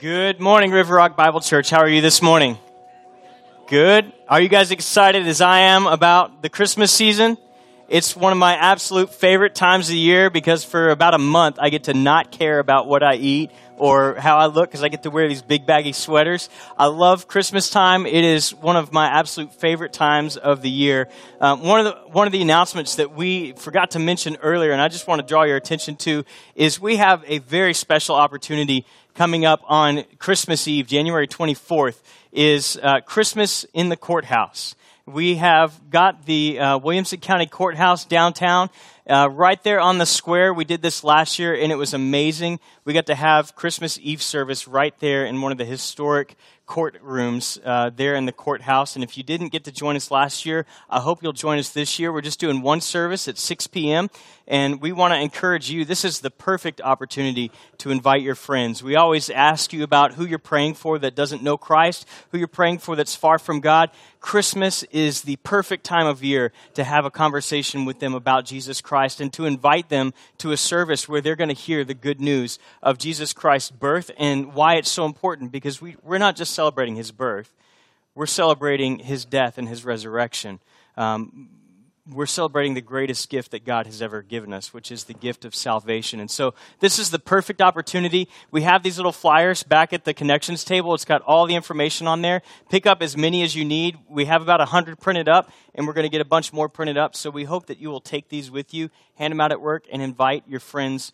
Good morning, River Rock Bible Church. How are you this morning? Good. Are you guys excited as I am about the Christmas season? It's one of my absolute favorite times of the year because for about a month I get to not care about what I eat or how I look because I get to wear these big baggy sweaters. I love Christmas time. It is one of my absolute favorite times of the year. Um, one of the one of the announcements that we forgot to mention earlier, and I just want to draw your attention to, is we have a very special opportunity coming up on Christmas Eve, January 24th, is uh, Christmas in the Courthouse. We have got the uh, Williamson County Courthouse downtown, uh, right there on the square. We did this last year, and it was amazing. We got to have Christmas Eve service right there in one of the historic courtrooms uh, there in the courthouse. And if you didn't get to join us last year, I hope you'll join us this year. We're just doing one service at 6 p.m. And we want to encourage you. This is the perfect opportunity to invite your friends. We always ask you about who you're praying for that doesn't know Christ, who you're praying for that's far from God. Christmas is the perfect time of year to have a conversation with them about Jesus Christ and to invite them to a service where they're going to hear the good news of Jesus Christ's birth and why it's so important because we, we're not just celebrating his birth, we're celebrating his death and his resurrection. Um, we're celebrating the greatest gift that God has ever given us, which is the gift of salvation. And so this is the perfect opportunity. We have these little flyers back at the connections table. It's got all the information on there. Pick up as many as you need. We have about 100 printed up, and we're going to get a bunch more printed up. So we hope that you will take these with you, hand them out at work, and invite your friends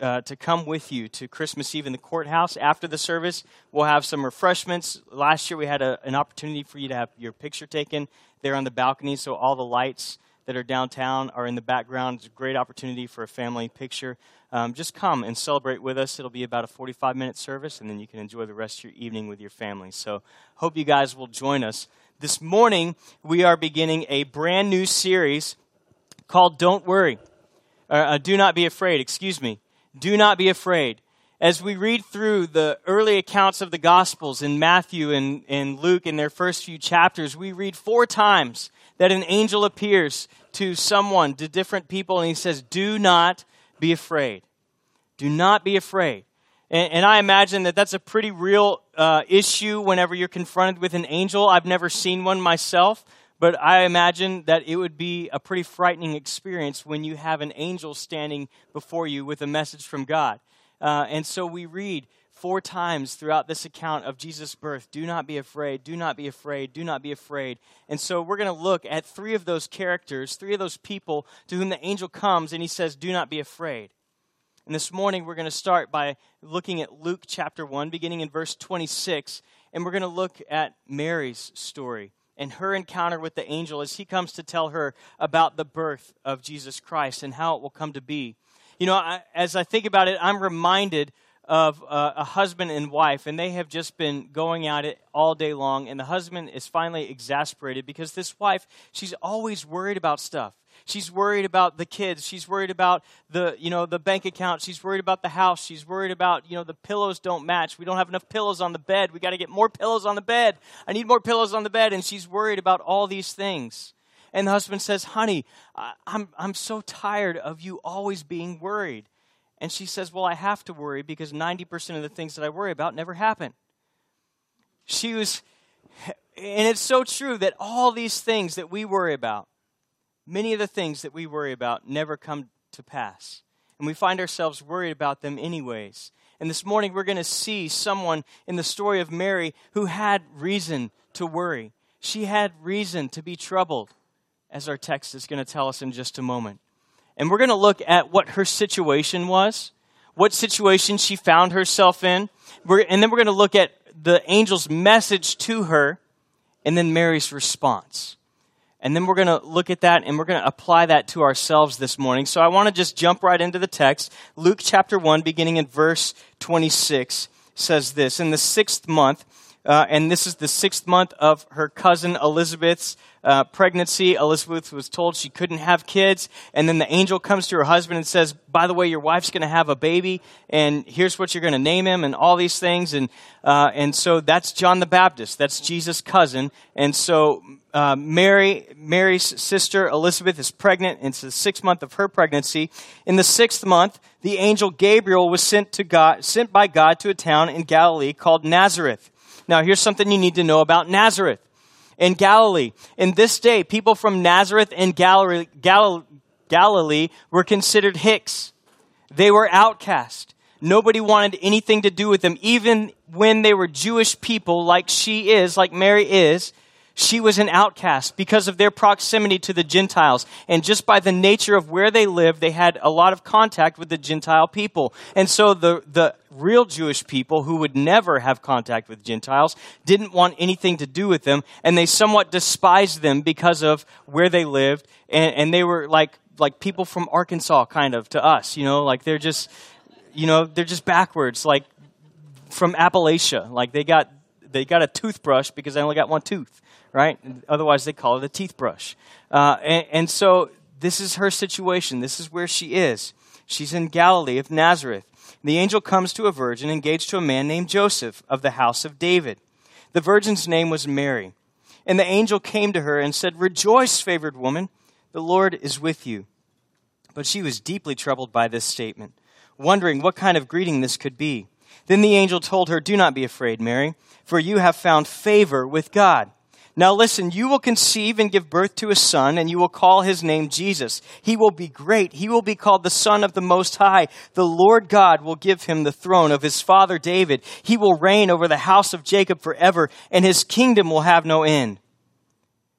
uh, to come with you to Christmas Eve in the courthouse. After the service, we'll have some refreshments. Last year, we had a, an opportunity for you to have your picture taken there on the balcony, so all the lights that are downtown are in the background. It's a great opportunity for a family picture. Um, just come and celebrate with us. It'll be about a 45 minute service, and then you can enjoy the rest of your evening with your family. So, hope you guys will join us. This morning, we are beginning a brand new series called Don't Worry. Uh, do not be afraid, excuse me. Do not be afraid. As we read through the early accounts of the Gospels in Matthew and, and Luke in their first few chapters, we read four times that an angel appears to someone, to different people, and he says, Do not be afraid. Do not be afraid. And, and I imagine that that's a pretty real uh, issue whenever you're confronted with an angel. I've never seen one myself, but I imagine that it would be a pretty frightening experience when you have an angel standing before you with a message from God. Uh, and so we read four times throughout this account of Jesus' birth do not be afraid, do not be afraid, do not be afraid. And so we're going to look at three of those characters, three of those people to whom the angel comes and he says, Do not be afraid. And this morning we're going to start by looking at Luke chapter 1, beginning in verse 26. And we're going to look at Mary's story and her encounter with the angel as he comes to tell her about the birth of Jesus Christ and how it will come to be. You know, I, as I think about it, I'm reminded of uh, a husband and wife, and they have just been going at it all day long. And the husband is finally exasperated because this wife, she's always worried about stuff. She's worried about the kids. She's worried about the, you know, the bank account. She's worried about the house. She's worried about, you know, the pillows don't match. We don't have enough pillows on the bed. We got to get more pillows on the bed. I need more pillows on the bed. And she's worried about all these things. And the husband says, Honey, I'm, I'm so tired of you always being worried. And she says, Well, I have to worry because 90% of the things that I worry about never happen. She was, and it's so true that all these things that we worry about, many of the things that we worry about never come to pass. And we find ourselves worried about them anyways. And this morning we're going to see someone in the story of Mary who had reason to worry. She had reason to be troubled, as our text is going to tell us in just a moment. And we're going to look at what her situation was, what situation she found herself in. And then we're going to look at the angel's message to her and then Mary's response. And then we're going to look at that and we're going to apply that to ourselves this morning. So I want to just jump right into the text. Luke chapter 1, beginning in verse 26, says this In the sixth month, Uh, and this is the sixth month of her cousin Elizabeth's uh, pregnancy. Elizabeth was told she couldn't have kids. And then the angel comes to her husband and says, By the way, your wife's going to have a baby, and here's what you're going to name him, and all these things. And, uh, and so that's John the Baptist. That's Jesus' cousin. And so uh, Mary, Mary's sister Elizabeth is pregnant. It's the sixth month of her pregnancy. In the sixth month, the angel Gabriel was sent to God, sent by God to a town in Galilee called Nazareth now, here's something you need to know about Nazareth in Galilee. In this day, people from Nazareth and Galilee, Galilee, Galilee were considered Hicks. They were outcast. Nobody wanted anything to do with them. Even when they were Jewish people, like she is, like Mary is, she was an outcast because of their proximity to the Gentiles. And just by the nature of where they lived, they had a lot of contact with the Gentile people. And so the, the real Jewish people who would never have contact with Gentiles didn't want anything to do with them. And they somewhat despised them because of where they lived. And, and they were like, like people from Arkansas, kind of, to us. You know, like they're just, you know, they're just backwards, like from Appalachia. Like they got, they got a toothbrush because they only got one tooth right? Otherwise, they call it a teeth brush. Uh, and, and so this is her situation. This is where she is. She's in Galilee of Nazareth. The angel comes to a virgin engaged to a man named Joseph of the house of David. The virgin's name was Mary. And the angel came to her and said, Rejoice, favored woman, the Lord is with you. But she was deeply troubled by this statement, wondering what kind of greeting this could be. Then the angel told her, Do not be afraid, Mary, for you have found favor with God. Now listen, you will conceive and give birth to a son, and you will call his name Jesus. He will be great. He will be called the Son of the Most High. The Lord God will give him the throne of his father David. He will reign over the house of Jacob forever, and his kingdom will have no end.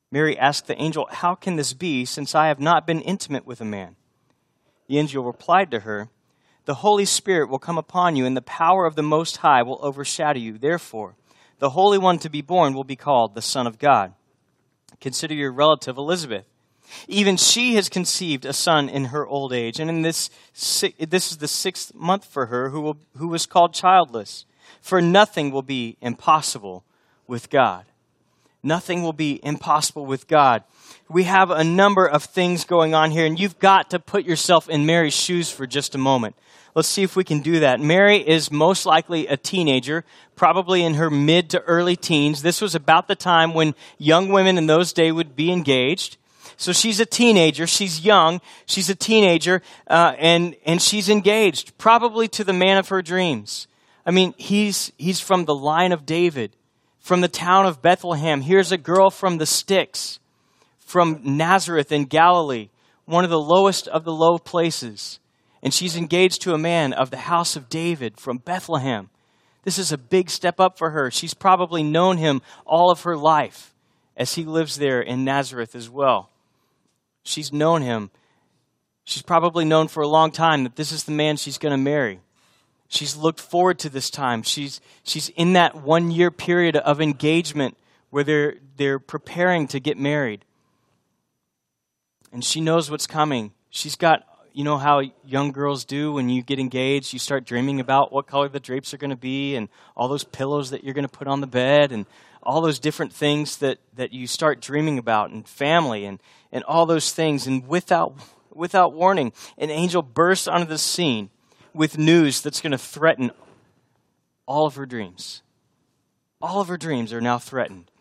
Mary asked the angel, How can this be, since I have not been intimate with a man? The angel replied to her, The Holy Spirit will come upon you, and the power of the Most High will overshadow you. Therefore, the Holy One to be born will be called the Son of God. Consider your relative Elizabeth. Even she has conceived a son in her old age, and in this, this is the sixth month for her who, will, who was called childless. For nothing will be impossible with God. Nothing will be impossible with God. We have a number of things going on here, and you've got to put yourself in Mary's shoes for just a moment. Let's see if we can do that. Mary is most likely a teenager, probably in her mid to early teens. This was about the time when young women in those days would be engaged. So she's a teenager. She's young. She's a teenager, uh, and and she's engaged, probably to the man of her dreams. I mean, he's he's from the line of David, from the town of Bethlehem. Here's a girl from the sticks, from Nazareth in Galilee, one of the lowest of the low places and she's engaged to a man of the house of David from Bethlehem. This is a big step up for her. She's probably known him all of her life as he lives there in Nazareth as well. She's known him. She's probably known for a long time that this is the man she's going to marry. She's looked forward to this time. She's, she's in that one year period of engagement where they're, they're preparing to get married. And she knows what's coming. She's got you know how young girls do when you get engaged? You start dreaming about what color the drapes are going to be and all those pillows that you're going to put on the bed and all those different things that, that you start dreaming about and family and, and all those things. And without, without warning, an angel bursts onto the scene with news that's going to threaten all of her dreams. All of her dreams are now threatened.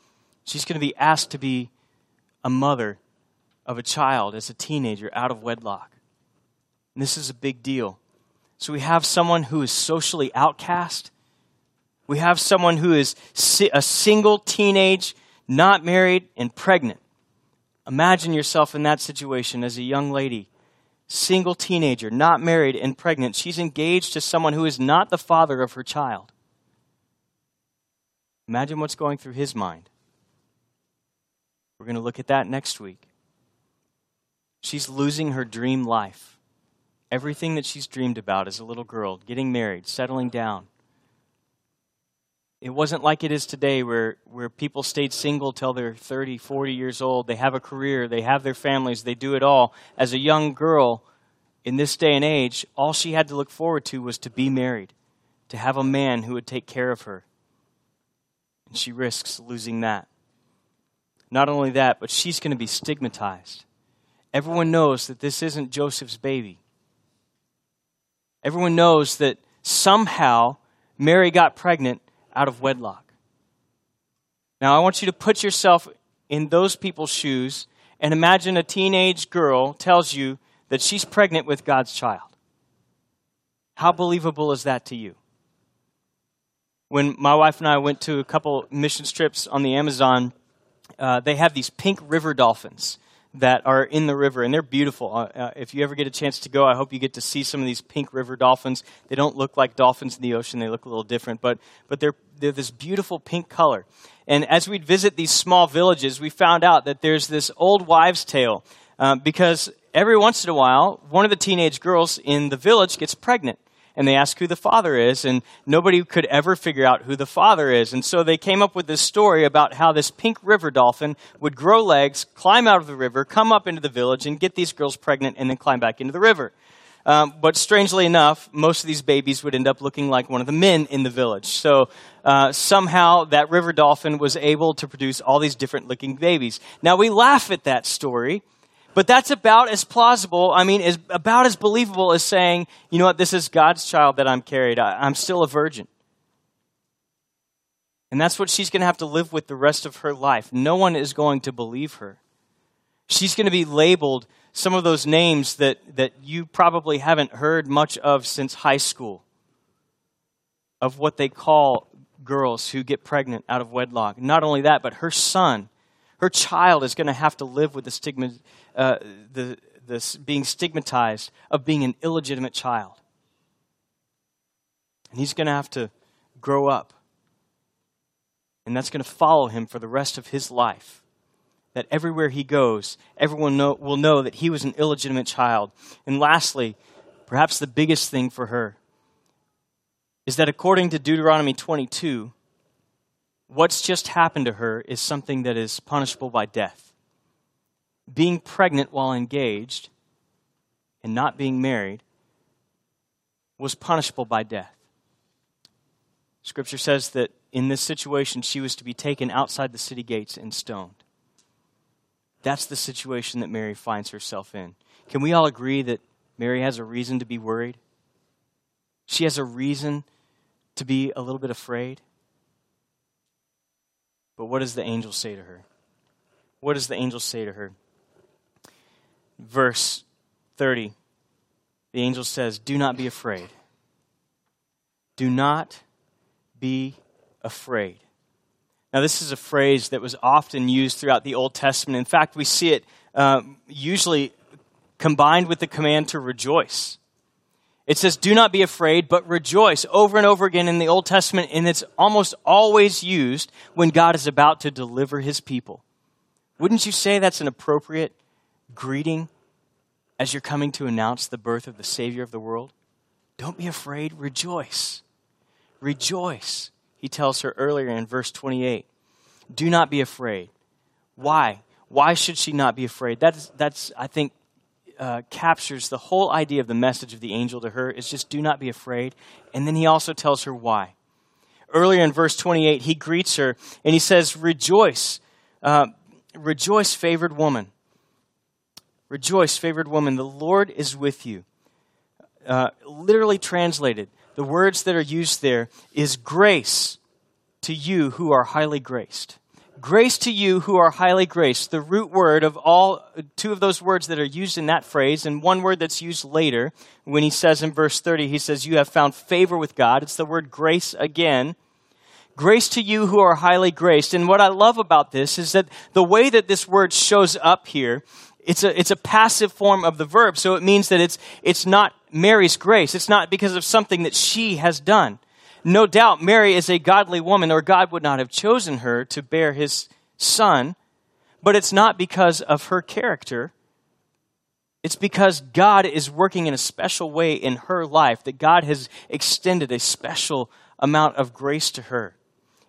She's going to be asked to be a mother of a child as a teenager out of wedlock. And this is a big deal. So we have someone who is socially outcast. We have someone who is a single teenage, not married, and pregnant. Imagine yourself in that situation as a young lady, single teenager, not married, and pregnant. She's engaged to someone who is not the father of her child. Imagine what's going through his mind. We're going to look at that next week. She's losing her dream life everything that she's dreamed about as a little girl getting married, settling down. It wasn't like it is today where, where people stayed single till they're 30, 40 years old. They have a career, they have their families, they do it all. As a young girl in this day and age, all she had to look forward to was to be married, to have a man who would take care of her. And she risks losing that. Not only that, but she's going to be stigmatized. Everyone knows that this isn't Joseph's baby. Everyone knows that somehow Mary got pregnant out of wedlock. Now, I want you to put yourself in those people's shoes and imagine a teenage girl tells you that she's pregnant with God's child. How believable is that to you? When my wife and I went to a couple mission trips on the Amazon, uh, they have these pink river dolphins that are in the river, and they're beautiful. Uh, uh, if you ever get a chance to go, I hope you get to see some of these pink river dolphins. They don't look like dolphins in the ocean; they look a little different, but but they're they're this beautiful pink color. And as we'd visit these small villages, we found out that there's this old wives' tale uh, because every once in a while, one of the teenage girls in the village gets pregnant and they ask who the father is, and nobody could ever figure out who the father is. And so they came up with this story about how this pink river dolphin would grow legs, climb out of the river, come up into the village, and get these girls pregnant, and then climb back into the river. Um, but strangely enough, most of these babies would end up looking like one of the men in the village. So uh, somehow that river dolphin was able to produce all these different looking babies. Now we laugh at that story but that's about as plausible, I mean, is about as believable as saying, you know what, this is God's child that I'm carried. I, I'm still a virgin. And that's what she's going to have to live with the rest of her life. No one is going to believe her. She's going to be labeled some of those names that, that you probably haven't heard much of since high school, of what they call girls who get pregnant out of wedlock. Not only that, but her son, her child is going to have to live with the stigma uh, the, being stigmatized of being an illegitimate child. And he's going to have to grow up. And that's going to follow him for the rest of his life. That everywhere he goes, everyone know, will know that he was an illegitimate child. And lastly, perhaps the biggest thing for her is that according to Deuteronomy 22, what's just happened to her is something that is punishable by death being pregnant while engaged and not being married was punishable by death. Scripture says that in this situation, she was to be taken outside the city gates and stoned. That's the situation that Mary finds herself in. Can we all agree that Mary has a reason to be worried? She has a reason to be a little bit afraid. But what does the angel say to her? What does the angel say to her? verse 30, the angel says, Do not be afraid. Do not be afraid. Now, this is a phrase that was often used throughout the Old Testament. In fact, we see it uh, usually combined with the command to rejoice. It says, Do not be afraid, but rejoice over and over again in the Old Testament, and it's almost always used when God is about to deliver his people. Wouldn't you say that's an appropriate greeting as you're coming to announce the birth of the Savior of the world? Don't be afraid, rejoice. Rejoice, he tells her earlier in verse 28. Do not be afraid. Why? Why should she not be afraid? That's, that's I think, uh, captures the whole idea of the message of the angel to her is just do not be afraid. And then he also tells her why. Earlier in verse 28, he greets her and he says, Rejoice, uh, rejoice, favored woman. Rejoice, favored woman, the Lord is with you. Uh, literally translated, the words that are used there is grace to you who are highly graced. Grace to you who are highly graced. The root word of all, two of those words that are used in that phrase, and one word that's used later when he says in verse 30, he says, You have found favor with God. It's the word grace again. Grace to you who are highly graced. And what I love about this is that the way that this word shows up here it's a, it's a passive form of the verb, so it means that it's, it's not Mary's grace. It's not because of something that she has done. No doubt Mary is a godly woman, or God would not have chosen her to bear his son, but it's not because of her character. It's because God is working in a special way in her life, that God has extended a special amount of grace to her.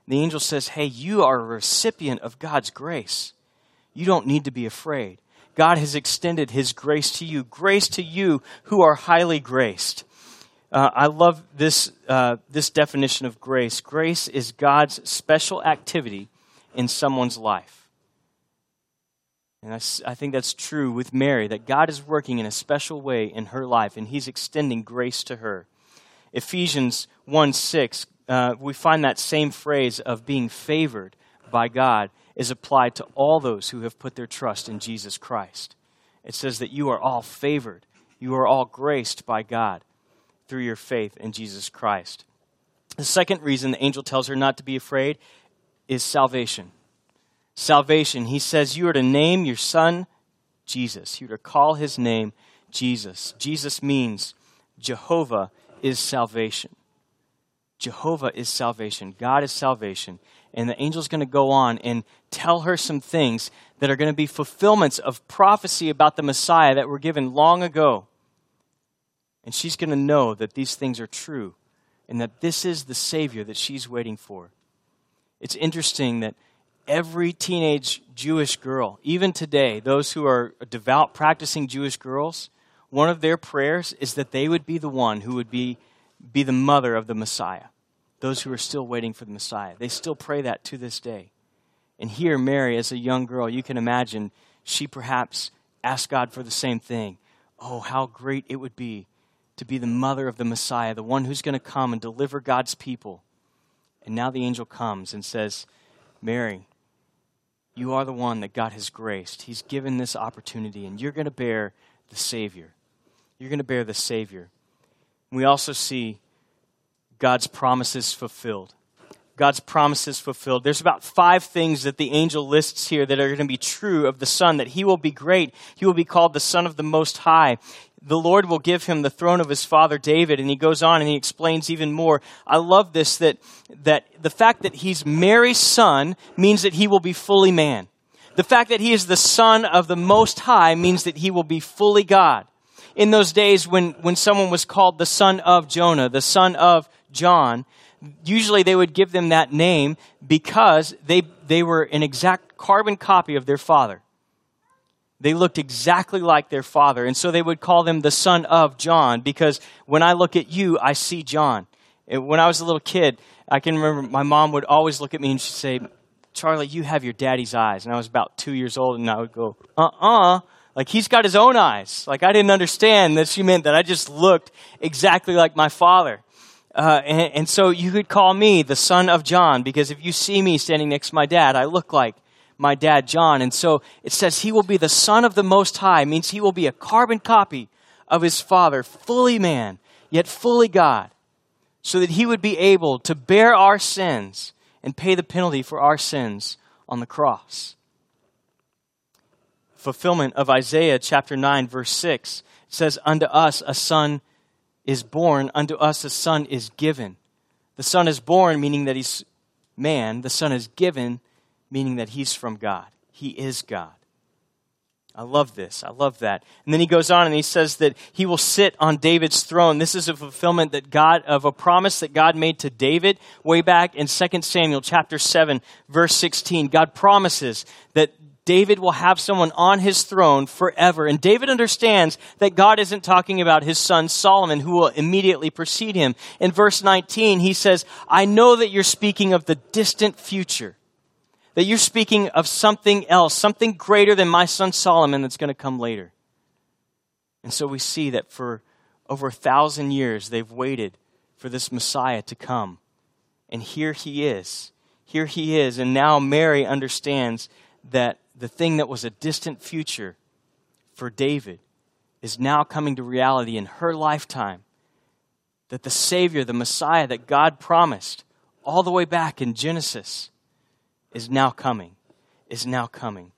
The angel says, Hey, you are a recipient of God's grace. You don't need to be afraid. God has extended his grace to you, grace to you who are highly graced. Uh, I love this, uh, this definition of grace. Grace is God's special activity in someone's life. And I, I think that's true with Mary, that God is working in a special way in her life, and He's extending grace to her. Ephesians 1 6, uh, we find that same phrase of being favored by God is applied to all those who have put their trust in Jesus Christ. It says that you are all favored, you are all graced by God through your faith in Jesus Christ. The second reason the angel tells her not to be afraid is salvation. Salvation. He says you are to name your son Jesus. You are to call his name Jesus. Jesus means Jehovah is salvation. Jehovah is salvation. God is salvation. And the angel's going to go on and tell her some things that are going to be fulfillments of prophecy about the Messiah that were given long ago. And she's going to know that these things are true and that this is the Savior that she's waiting for. It's interesting that every teenage Jewish girl, even today, those who are devout, practicing Jewish girls, one of their prayers is that they would be the one who would be, be the mother of the Messiah. Those who are still waiting for the Messiah. They still pray that to this day. And here, Mary, as a young girl, you can imagine she perhaps asked God for the same thing. Oh, how great it would be to be the mother of the Messiah, the one who's going to come and deliver God's people. And now the angel comes and says, Mary, you are the one that God has graced. He's given this opportunity, and you're going to bear the Savior. You're going to bear the Savior. We also see God's promises fulfilled. God's promises fulfilled. There's about five things that the angel lists here that are going to be true of the Son that he will be great. He will be called the Son of the Most High the Lord will give him the throne of his father David. And he goes on and he explains even more. I love this that, that the fact that he's Mary's son means that he will be fully man. The fact that he is the son of the Most High means that he will be fully God. In those days when, when someone was called the son of Jonah, the son of John, usually they would give them that name because they, they were an exact carbon copy of their father. They looked exactly like their father. And so they would call them the son of John because when I look at you, I see John. When I was a little kid, I can remember my mom would always look at me and she'd say, Charlie, you have your daddy's eyes. And I was about two years old and I would go, uh uh-uh. uh Like he's got his own eyes. Like I didn't understand that she meant that I just looked exactly like my father. Uh, and, and so you could call me the son of John because if you see me standing next to my dad, I look like my dad John. And so it says he will be the Son of the Most High, means he will be a carbon copy of his Father, fully man, yet fully God, so that he would be able to bear our sins and pay the penalty for our sins on the cross. Fulfillment of Isaiah chapter 9, verse 6 says, Unto us a son is born, unto us a son is given. The son is born, meaning that he's man. The son is given, meaning that he's from God. He is God. I love this. I love that. And then he goes on and he says that he will sit on David's throne. This is a fulfillment that God of a promise that God made to David way back in 2 Samuel chapter 7 verse 16. God promises that David will have someone on his throne forever. And David understands that God isn't talking about his son Solomon who will immediately precede him. In verse 19 he says, "I know that you're speaking of the distant future." that you're speaking of something else, something greater than my son Solomon that's going to come later. And so we see that for over a thousand years, they've waited for this Messiah to come. And here he is. Here he is. And now Mary understands that the thing that was a distant future for David is now coming to reality in her lifetime. That the Savior, the Messiah that God promised all the way back in Genesis, is now coming, is now coming.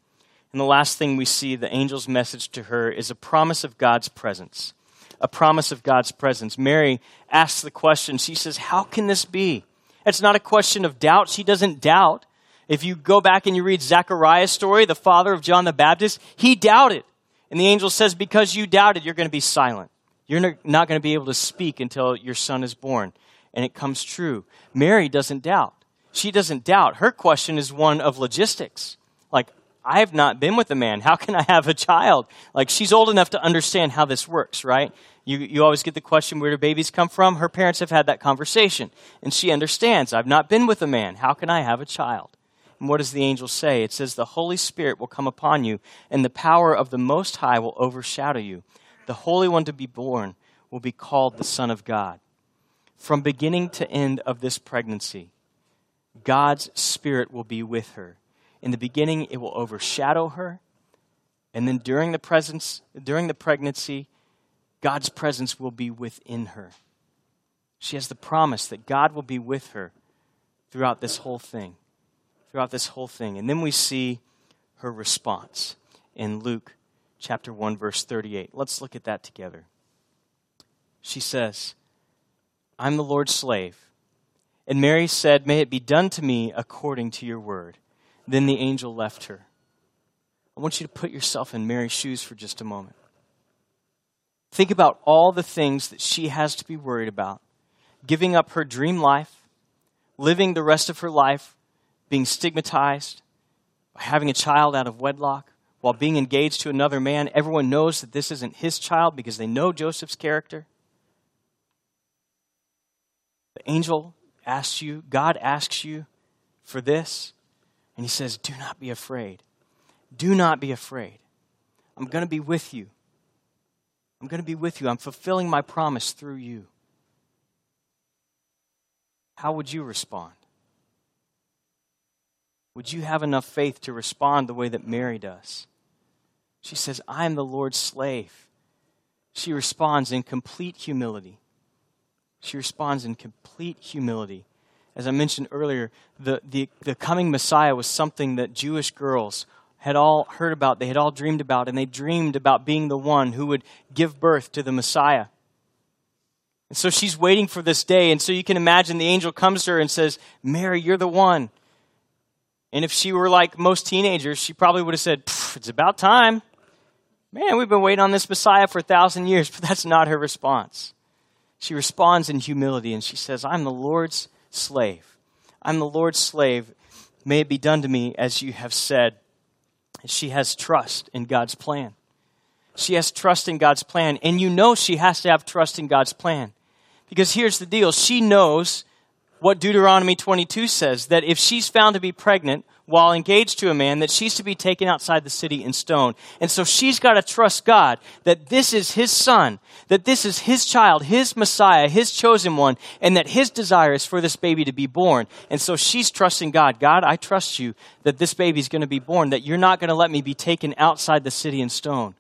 And the last thing we see, the angel's message to her, is a promise of God's presence. A promise of God's presence. Mary asks the question, she says, How can this be? It's not a question of doubt. She doesn't doubt. If you go back and you read Zechariah's story, the father of John the Baptist, he doubted. And the angel says, Because you doubted, you're going to be silent. You're not going to be able to speak until your son is born. And it comes true. Mary doesn't doubt she doesn't doubt. Her question is one of logistics. Like, I have not been with a man. How can I have a child? Like, she's old enough to understand how this works, right? You, you always get the question, where do babies come from? Her parents have had that conversation, and she understands. I've not been with a man. How can I have a child? And what does the angel say? It says, The Holy Spirit will come upon you, and the power of the Most High will overshadow you. The Holy One to be born will be called the Son of God. From beginning to end of this pregnancy, God's Spirit will be with her. In the beginning, it will overshadow her. And then during the presence, during the pregnancy, God's presence will be within her. She has the promise that God will be with her throughout this whole thing. Throughout this whole thing. And then we see her response in Luke chapter 1 verse 38. Let's look at that together. She says, "I'm the Lord's slave." And Mary said, "May it be done to me according to your word." Then the angel left her. I want you to put yourself in Mary's shoes for just a moment. Think about all the things that she has to be worried about giving up her dream life, living the rest of her life being stigmatized, by having a child out of wedlock, while being engaged to another man. Everyone knows that this isn't his child because they know Joseph's character. The angel asks you, God asks you for this, and he says, Do not be afraid. Do not be afraid. I'm going to be with you. I'm going to be with you. I'm fulfilling my promise through you. How would you respond? Would you have enough faith to respond the way that Mary does? She says, I am the Lord's slave. She responds in complete humility. She responds in complete humility. As I mentioned earlier, the, the, the coming Messiah was something that Jewish girls had all heard about, they had all dreamed about, and they dreamed about being the one who would give birth to the Messiah. And so she's waiting for this day. And so you can imagine the angel comes to her and says, Mary, you're the one. And if she were like most teenagers, she probably would have said, It's about time. Man, we've been waiting on this Messiah for a thousand years. But that's not her response. She responds in humility and she says, I'm the Lord's slave. I'm the Lord's slave. May it be done to me as you have said. She has trust in God's plan. She has trust in God's plan. And you know she has to have trust in God's plan. Because here's the deal she knows what Deuteronomy 22 says that if she's found to be pregnant while engaged to a man, that she's to be taken outside the city and stoned. And so she's got to trust God that this is his son, that this is his child, his Messiah, his chosen one, and that his desire is for this baby to be born. And so she's trusting God. God, I trust you that this baby is going to be born, that you're not going to let me be taken outside the city and stoned.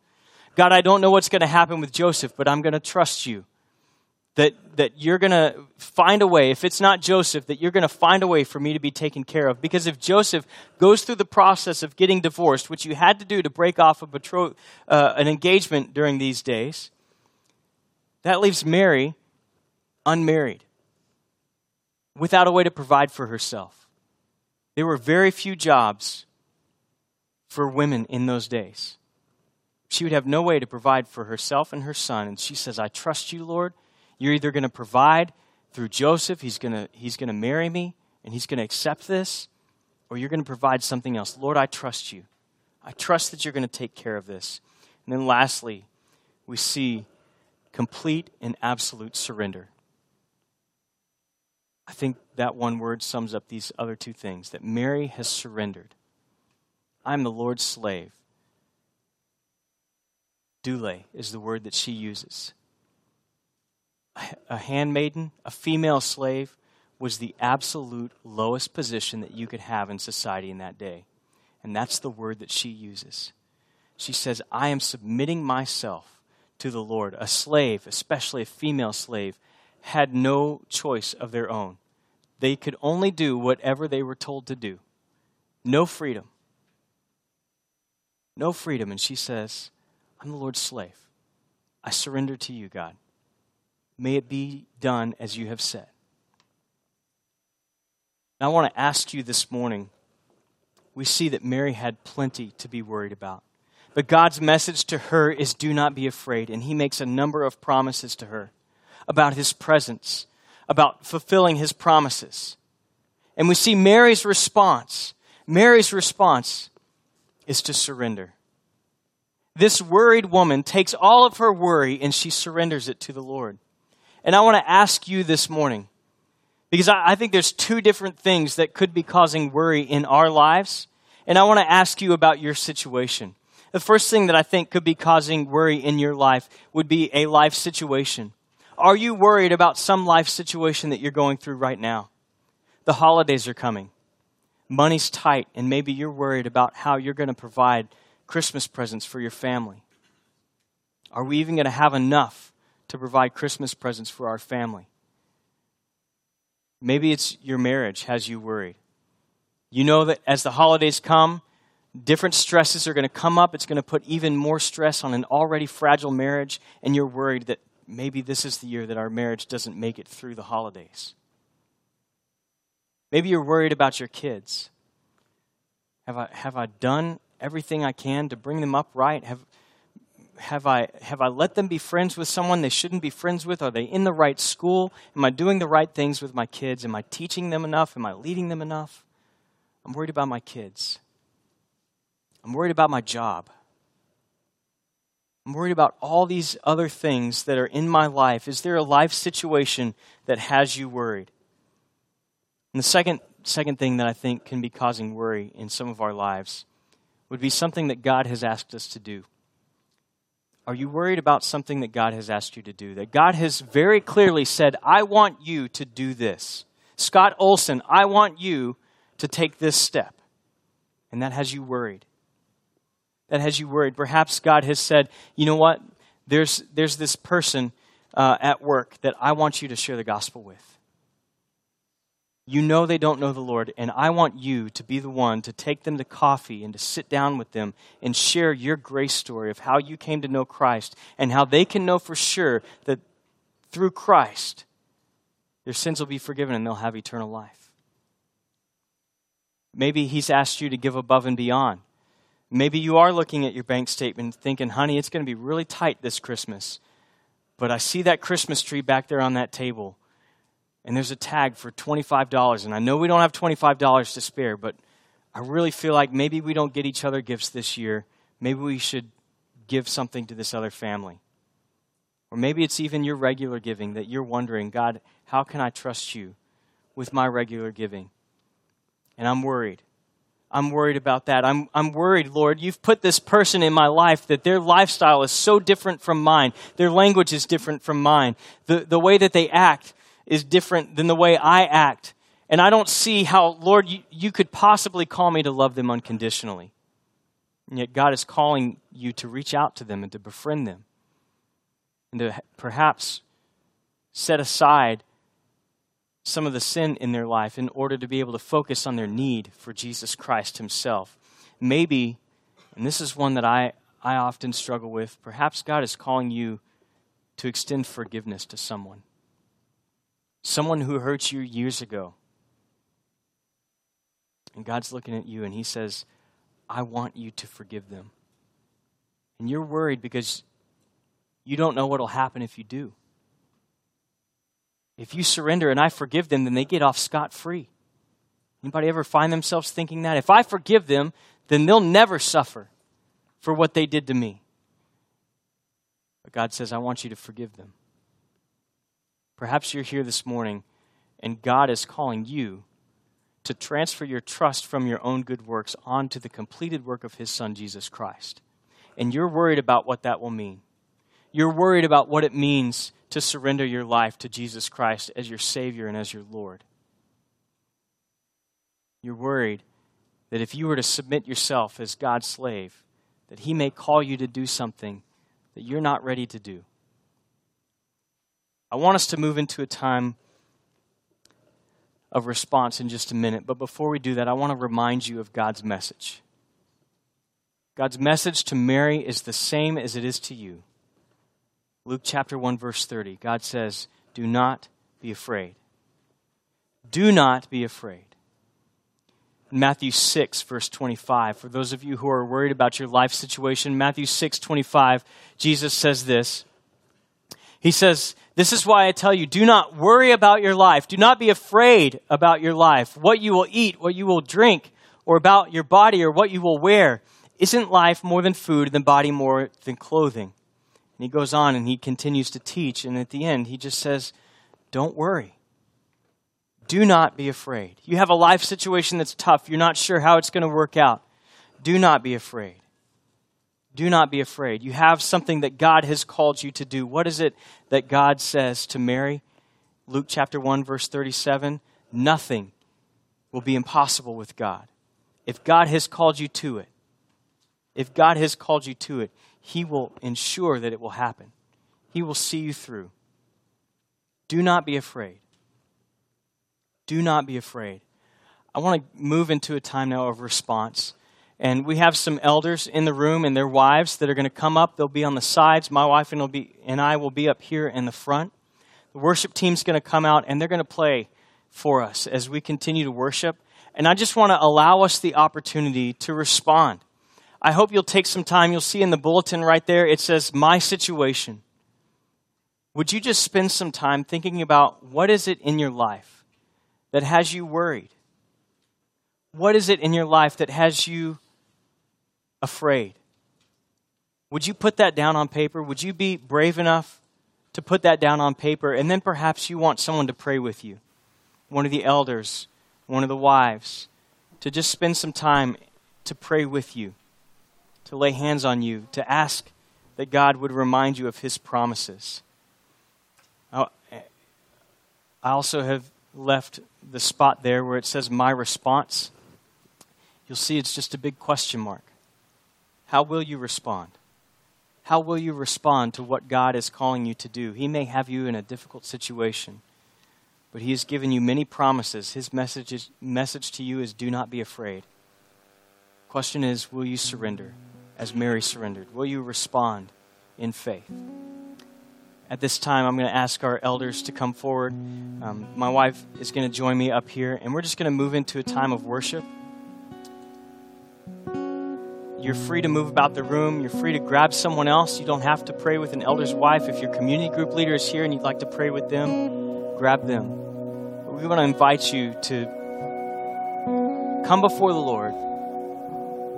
God, I don't know what's going to happen with Joseph, but I'm going to trust you that, that you're going to find a way, if it's not Joseph, that you're going to find a way for me to be taken care of. Because if Joseph goes through the process of getting divorced, which you had to do to break off a betro- uh, an engagement during these days, that leaves Mary unmarried, without a way to provide for herself. There were very few jobs for women in those days. She would have no way to provide for herself and her son. And she says, I trust you, Lord you're either going to provide through Joseph, he's going to, he's going to marry me, and he's going to accept this, or you're going to provide something else. Lord, I trust you. I trust that you're going to take care of this. And then lastly, we see complete and absolute surrender. I think that one word sums up these other two things that Mary has surrendered. I'm the Lord's slave. Doule is the word that she uses a handmaiden, a female slave, was the absolute lowest position that you could have in society in that day. And that's the word that she uses. She says, I am submitting myself to the Lord. A slave, especially a female slave, had no choice of their own. They could only do whatever they were told to do. No freedom. No freedom. And she says, I'm the Lord's slave. I surrender to you, God. May it be done as you have said. Now, I want to ask you this morning we see that Mary had plenty to be worried about. But God's message to her is do not be afraid. And he makes a number of promises to her about his presence, about fulfilling his promises. And we see Mary's response. Mary's response is to surrender. This worried woman takes all of her worry and she surrenders it to the Lord. And I want to ask you this morning, because I, think there's two different things that could be causing worry in our lives. And I want to ask you about your situation. The first thing that I think could be causing worry in your life would be a life situation. Are you worried about some life situation that you're going through right now? The holidays are coming. Money's tight, and maybe you're worried about how you're going to provide Christmas presents for your family. Are we even going to have enough to provide Christmas presents for our family? Maybe it's your marriage has you worried. You know that as the holidays come, different stresses are going to come up. It's going to put even more stress on an already fragile marriage, and you're worried that maybe this is the year that our marriage doesn't make it through the holidays. Maybe you're worried about your kids. Have I, have I done everything I can to bring them up right? Have, have, I, have I let them be friends with someone they shouldn't be friends with? Are they in the right school? Am I doing the right things with my kids? Am I teaching them enough? Am I leading them enough? I'm worried about my kids. I'm worried about my job. I'm worried about all these other things that are in my life. Is there a life situation that has you worried? And the second, second thing that I think can be causing worry in some of our lives would be something that God has asked us to do. Are you worried about something that God has asked you to do? That God has very clearly said, I want you to do this. Scott Olson, I want you to take this step. And that has you worried. That has you worried. Perhaps God has said, you know what? There's, there's this person uh, at work that I want you to share the gospel with. You know they don't know the Lord, and I want you to be the one to take them to coffee and to sit down with them and share your grace story of how you came to know Christ and how they can know for sure that through Christ their sins will be forgiven and they'll have eternal life. Maybe He's asked you to give above and beyond. Maybe you are looking at your bank statement thinking, honey, it's going to be really tight this Christmas. But I see that Christmas tree back there on that table and there's a tag for $25. And I know we don't have $25 to spare, but I really feel like maybe we don't get each other gifts this year. Maybe we should give something to this other family. Or maybe it's even your regular giving that you're wondering, God, how can I trust you with my regular giving? And I'm worried. I'm worried about that. I'm, I'm worried, Lord. You've put this person in my life that their lifestyle is so different from mine. Their language is different from mine. The, the way that they act is different than the way I act. And I don't see how, Lord, you, you could possibly call me to love them unconditionally. And yet God is calling you to reach out to them and to befriend them and to perhaps set aside some of the sin in their life in order to be able to focus on their need for Jesus Christ Himself. Maybe, and this is one that I, I often struggle with, perhaps God is calling you to extend forgiveness to someone someone who hurt you years ago. And God's looking at you and He says, I want you to forgive them. And you're worried because you don't know what will happen if you do. If you surrender and I forgive them, then they get off scot free. Anybody ever find themselves thinking that? If I forgive them, then they'll never suffer for what they did to me. But God says, I want you to forgive them. Perhaps you're here this morning and God is calling you to transfer your trust from your own good works onto the completed work of His Son, Jesus Christ. And you're worried about what that will mean. You're worried about what it means to surrender your life to Jesus Christ as your Savior and as your Lord. You're worried that if you were to submit yourself as God's slave, that He may call you to do something that you're not ready to do. I want us to move into a time of response in just a minute. But before we do that, I want to remind you of God's message. God's message to Mary is the same as it is to you. Luke chapter 1, verse 30. God says, Do not be afraid. Do not be afraid. Matthew 6, verse 25. For those of you who are worried about your life situation, Matthew 6, 25, Jesus says this. He says, This is why I tell you, do not worry about your life. Do not be afraid about your life, what you will eat, what you will drink, or about your body, or what you will wear. Isn't life more than food, and the body more than clothing? And he goes on and he continues to teach. And at the end, he just says, Don't worry. Do not be afraid. You have a life situation that's tough. You're not sure how it's going to work out. Do not be afraid. Do not be afraid. You have something that God has called you to do. What is it that God says to Mary? Luke chapter 1, verse 37 Nothing will be impossible with God. If God has called you to it, if God has called you to it, He will ensure that it will happen. He will see you through. Do not be afraid. Do not be afraid. I want to move into a time now of response. And we have some elders in the room and their wives that are going to come up. They'll be on the sides. My wife and, be, and I will be up here in the front. The worship team's going to come out and they're going to play for us as we continue to worship. And I just want to allow us the opportunity to respond. I hope you'll take some time. You'll see in the bulletin right there, it says, My situation. Would you just spend some time thinking about what is it in your life that has you worried? What is it in your life that has you afraid? Would you put that down on paper? Would you be brave enough to put that down on paper? And then perhaps you want someone to pray with you, one of the elders, one of the wives, to just spend some time to pray with you to lay hands on you, to ask that God would remind you of his promises. I also have left the spot there where it says my response. You'll see it's just a big question mark. How will you respond? How will you respond to what God is calling you to do? He may have you in a difficult situation, but He has given you many promises. His message, is, message to you is do not be afraid. Question is, will you surrender? as Mary surrendered? Will you respond in faith? At this time, I'm going to ask our elders to come forward. Um, my wife is going to join me up here, and we're just going to move into a time of worship. You're free to move about the room. You're free to grab someone else. You don't have to pray with an elder's wife. If your community group leader is here and you'd like to pray with them, grab them. But we want to invite you to come before the Lord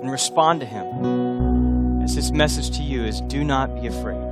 and respond to Him. As his message to you is do not be afraid.